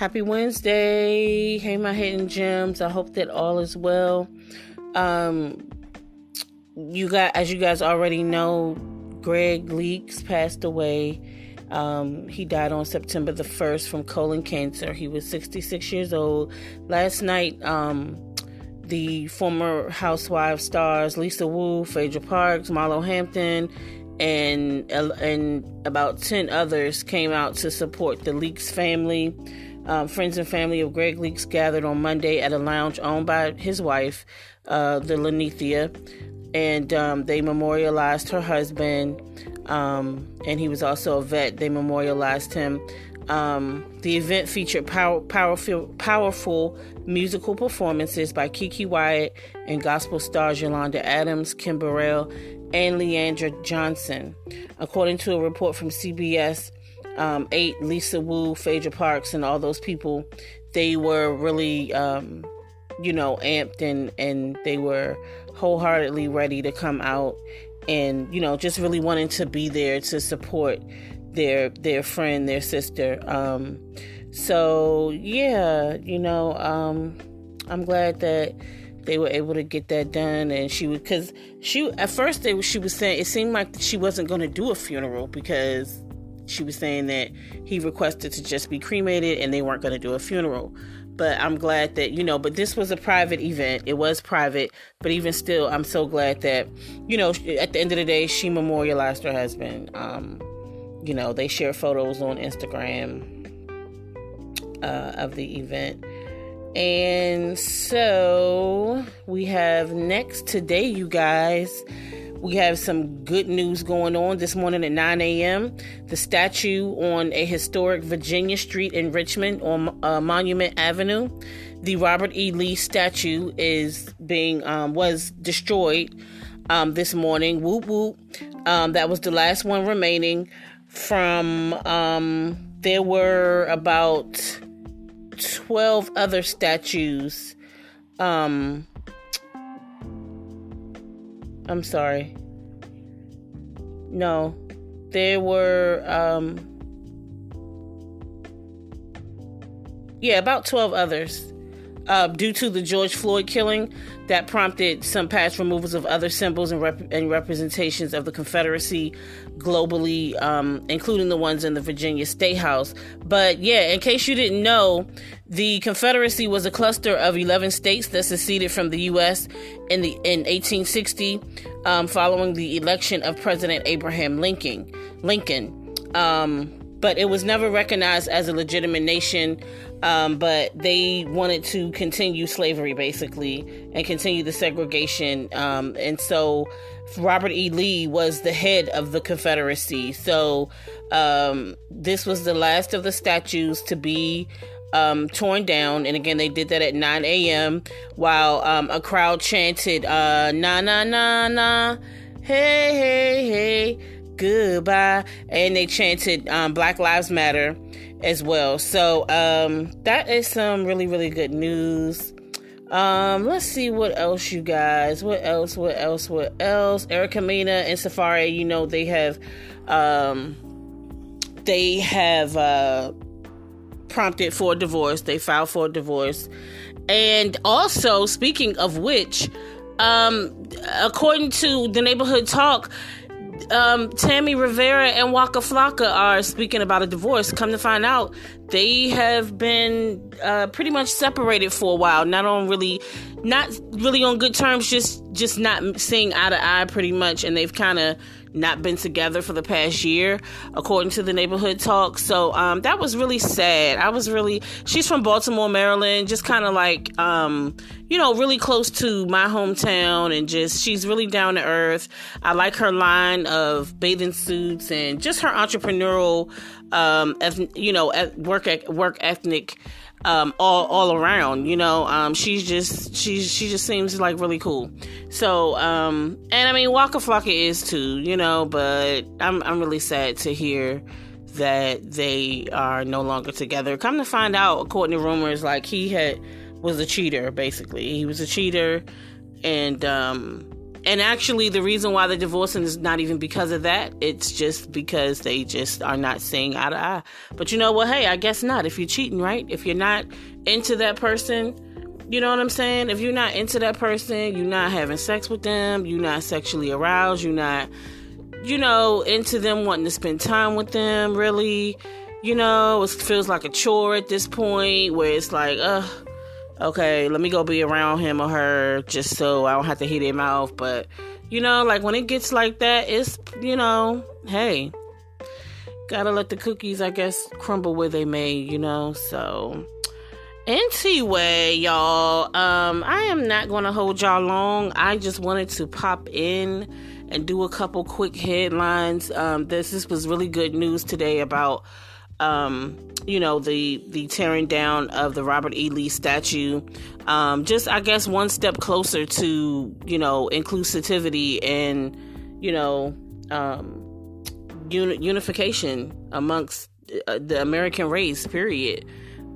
Happy Wednesday. Hey, my hidden gems. I hope that all is well. Um, you got, as you guys already know, Greg Leakes passed away. Um, he died on September the 1st from colon cancer. He was 66 years old. Last night, um, the former Housewives stars Lisa Wu, Phaedra Parks, Marlo Hampton, and and about 10 others came out to support the Leakes family. Um, friends and family of Greg Leakes gathered on Monday at a lounge owned by his wife, uh, the Linnethia, and um, they memorialized her husband. Um, and he was also a vet. They memorialized him. Um, the event featured power, powerful, powerful musical performances by Keke Wyatt and gospel stars Yolanda Adams, Kim Burrell, and Le'Andria Johnson. According to a report from CBS, um, 8, Lisa Wu, Phaedra Parks, and all those people, they were really, um, you know, amped and, and they were wholeheartedly ready to come out and, you know, just really wanting to be there to support their their friend, their sister. Um, so yeah, you know, um, I'm glad that they were able to get that done. And she would, because she at first they she was saying it seemed like she wasn't going to do a funeral because she was saying that he requested to just be cremated and they weren't going to do a funeral. But I'm glad that, you know, but this was a private event. It was private. But even still, I'm so glad that, you know, at the end of the day, she memorialized her husband. Um, you know, they share photos on Instagram uh, of the event. And so we have next today, you guys. We have some good news going on this morning at 9 a.m. The statue on a historic Virginia street in Richmond on uh, Monument Avenue. The Robert E. Lee statue is being um, was destroyed um, this morning. Whoop whoop. Um, that was the last one remaining from um, there were about 12 other statues um I'm sorry. No. There were um Yeah, about 12 others. Uh, due to the George Floyd killing, that prompted some past removals of other symbols and, rep- and representations of the Confederacy globally, um, including the ones in the Virginia State House. But yeah, in case you didn't know, the Confederacy was a cluster of 11 states that seceded from the U.S. in the in 1860, um, following the election of President Abraham Lincoln. Lincoln. Um, but it was never recognized as a legitimate nation. Um, but they wanted to continue slavery basically and continue the segregation. Um, and so Robert E. Lee was the head of the Confederacy. So um, this was the last of the statues to be um, torn down. And again, they did that at 9 a.m. while um, a crowd chanted, uh, na na na na, hey, hey, hey goodbye. And they chanted um, Black Lives Matter as well. So um, that is some really, really good news. Um, let's see what else, you guys. What else? What else? What else? Erica Mena and Safaree. you know, they have, um, they have uh, prompted for divorce. They filed for divorce, and also speaking of which, um, according to the neighborhood talk, um, Tammy Rivera and Waka Flocka are speaking about a divorce. Come to find out, they have been uh, pretty much separated for a while. Not on really, not really on good terms. Just just not seeing eye to eye, pretty much. And they've kind of not been together for the past year, according to the neighborhood talk. So um, that was really sad. I was really. She's from Baltimore, Maryland. Just kind of like. Um, you know, really close to my hometown and just she's really down to earth. I like her line of bathing suits and just her entrepreneurial, um, you know, work work ethnic. Um, all all around, you know, um, she's just she's she just seems like really cool. So, um, and I mean, Waka Flocka is too, you know, but I'm I'm really sad to hear that they are no longer together. Come to find out, according to rumors, like he had was a cheater, basically. He was a cheater, and um, and actually, the reason why they're divorcing is not even because of that. It's just because they just are not seeing eye to eye. But you know what? Hey, I guess not. If you're cheating, right? If you're not into that person, you know what I'm saying? If you're not into that person, you're not having sex with them, you're not sexually aroused, you're not, you know, into them wanting to spend time with them, really. You know, it feels like a chore at this point where it's like, ugh okay, let me go be around him or her just so I don't have to hit their mouth. But, you know, like when it gets like that, it's, you know, hey, gotta let the cookies, I guess, crumble where they may, you know, so. Anyway, y'all, um, I am not gonna hold y'all long. I just wanted to pop in and do a couple quick headlines. Um, this this was really good news today about um, you know the the tearing down of the Robert E. Lee statue. Um, just I guess one step closer to you know inclusivity and you know um, uni- unification amongst uh, the American race. Period.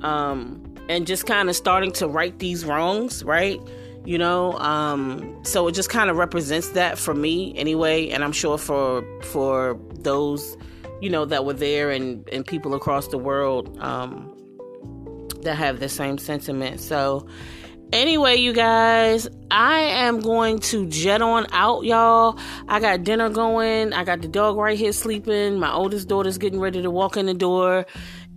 Um, and just kind of starting to right these wrongs, right? You know, um, so it just kind of represents that for me anyway, and I'm sure for for those you know, that were there and, and people across the world um, that have the same sentiment. So, anyway, you guys, I am going to jet on out, y'all. I got dinner going. I got the dog right here sleeping. My oldest daughter's getting ready to walk in the door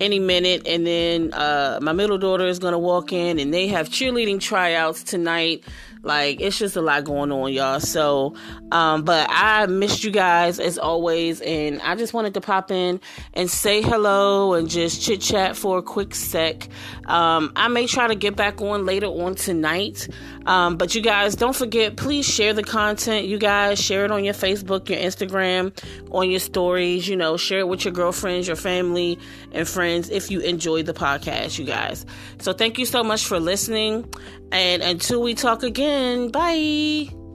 any minute. And then uh, my middle daughter is going to walk in, and they have cheerleading tryouts tonight. Like it's just a lot going on, y'all. So, um, but I missed you guys as always, and I just wanted to pop in and say hello and just chit chat for a quick sec. Um, I may try to get back on later on tonight. Um, but you guys don't forget, please share the content. You guys share it on your Facebook, your Instagram, on your stories. You know, share it with your girlfriends, your family, and friends if you enjoy the podcast, you guys. So thank you so much for listening. And until we talk again, bye.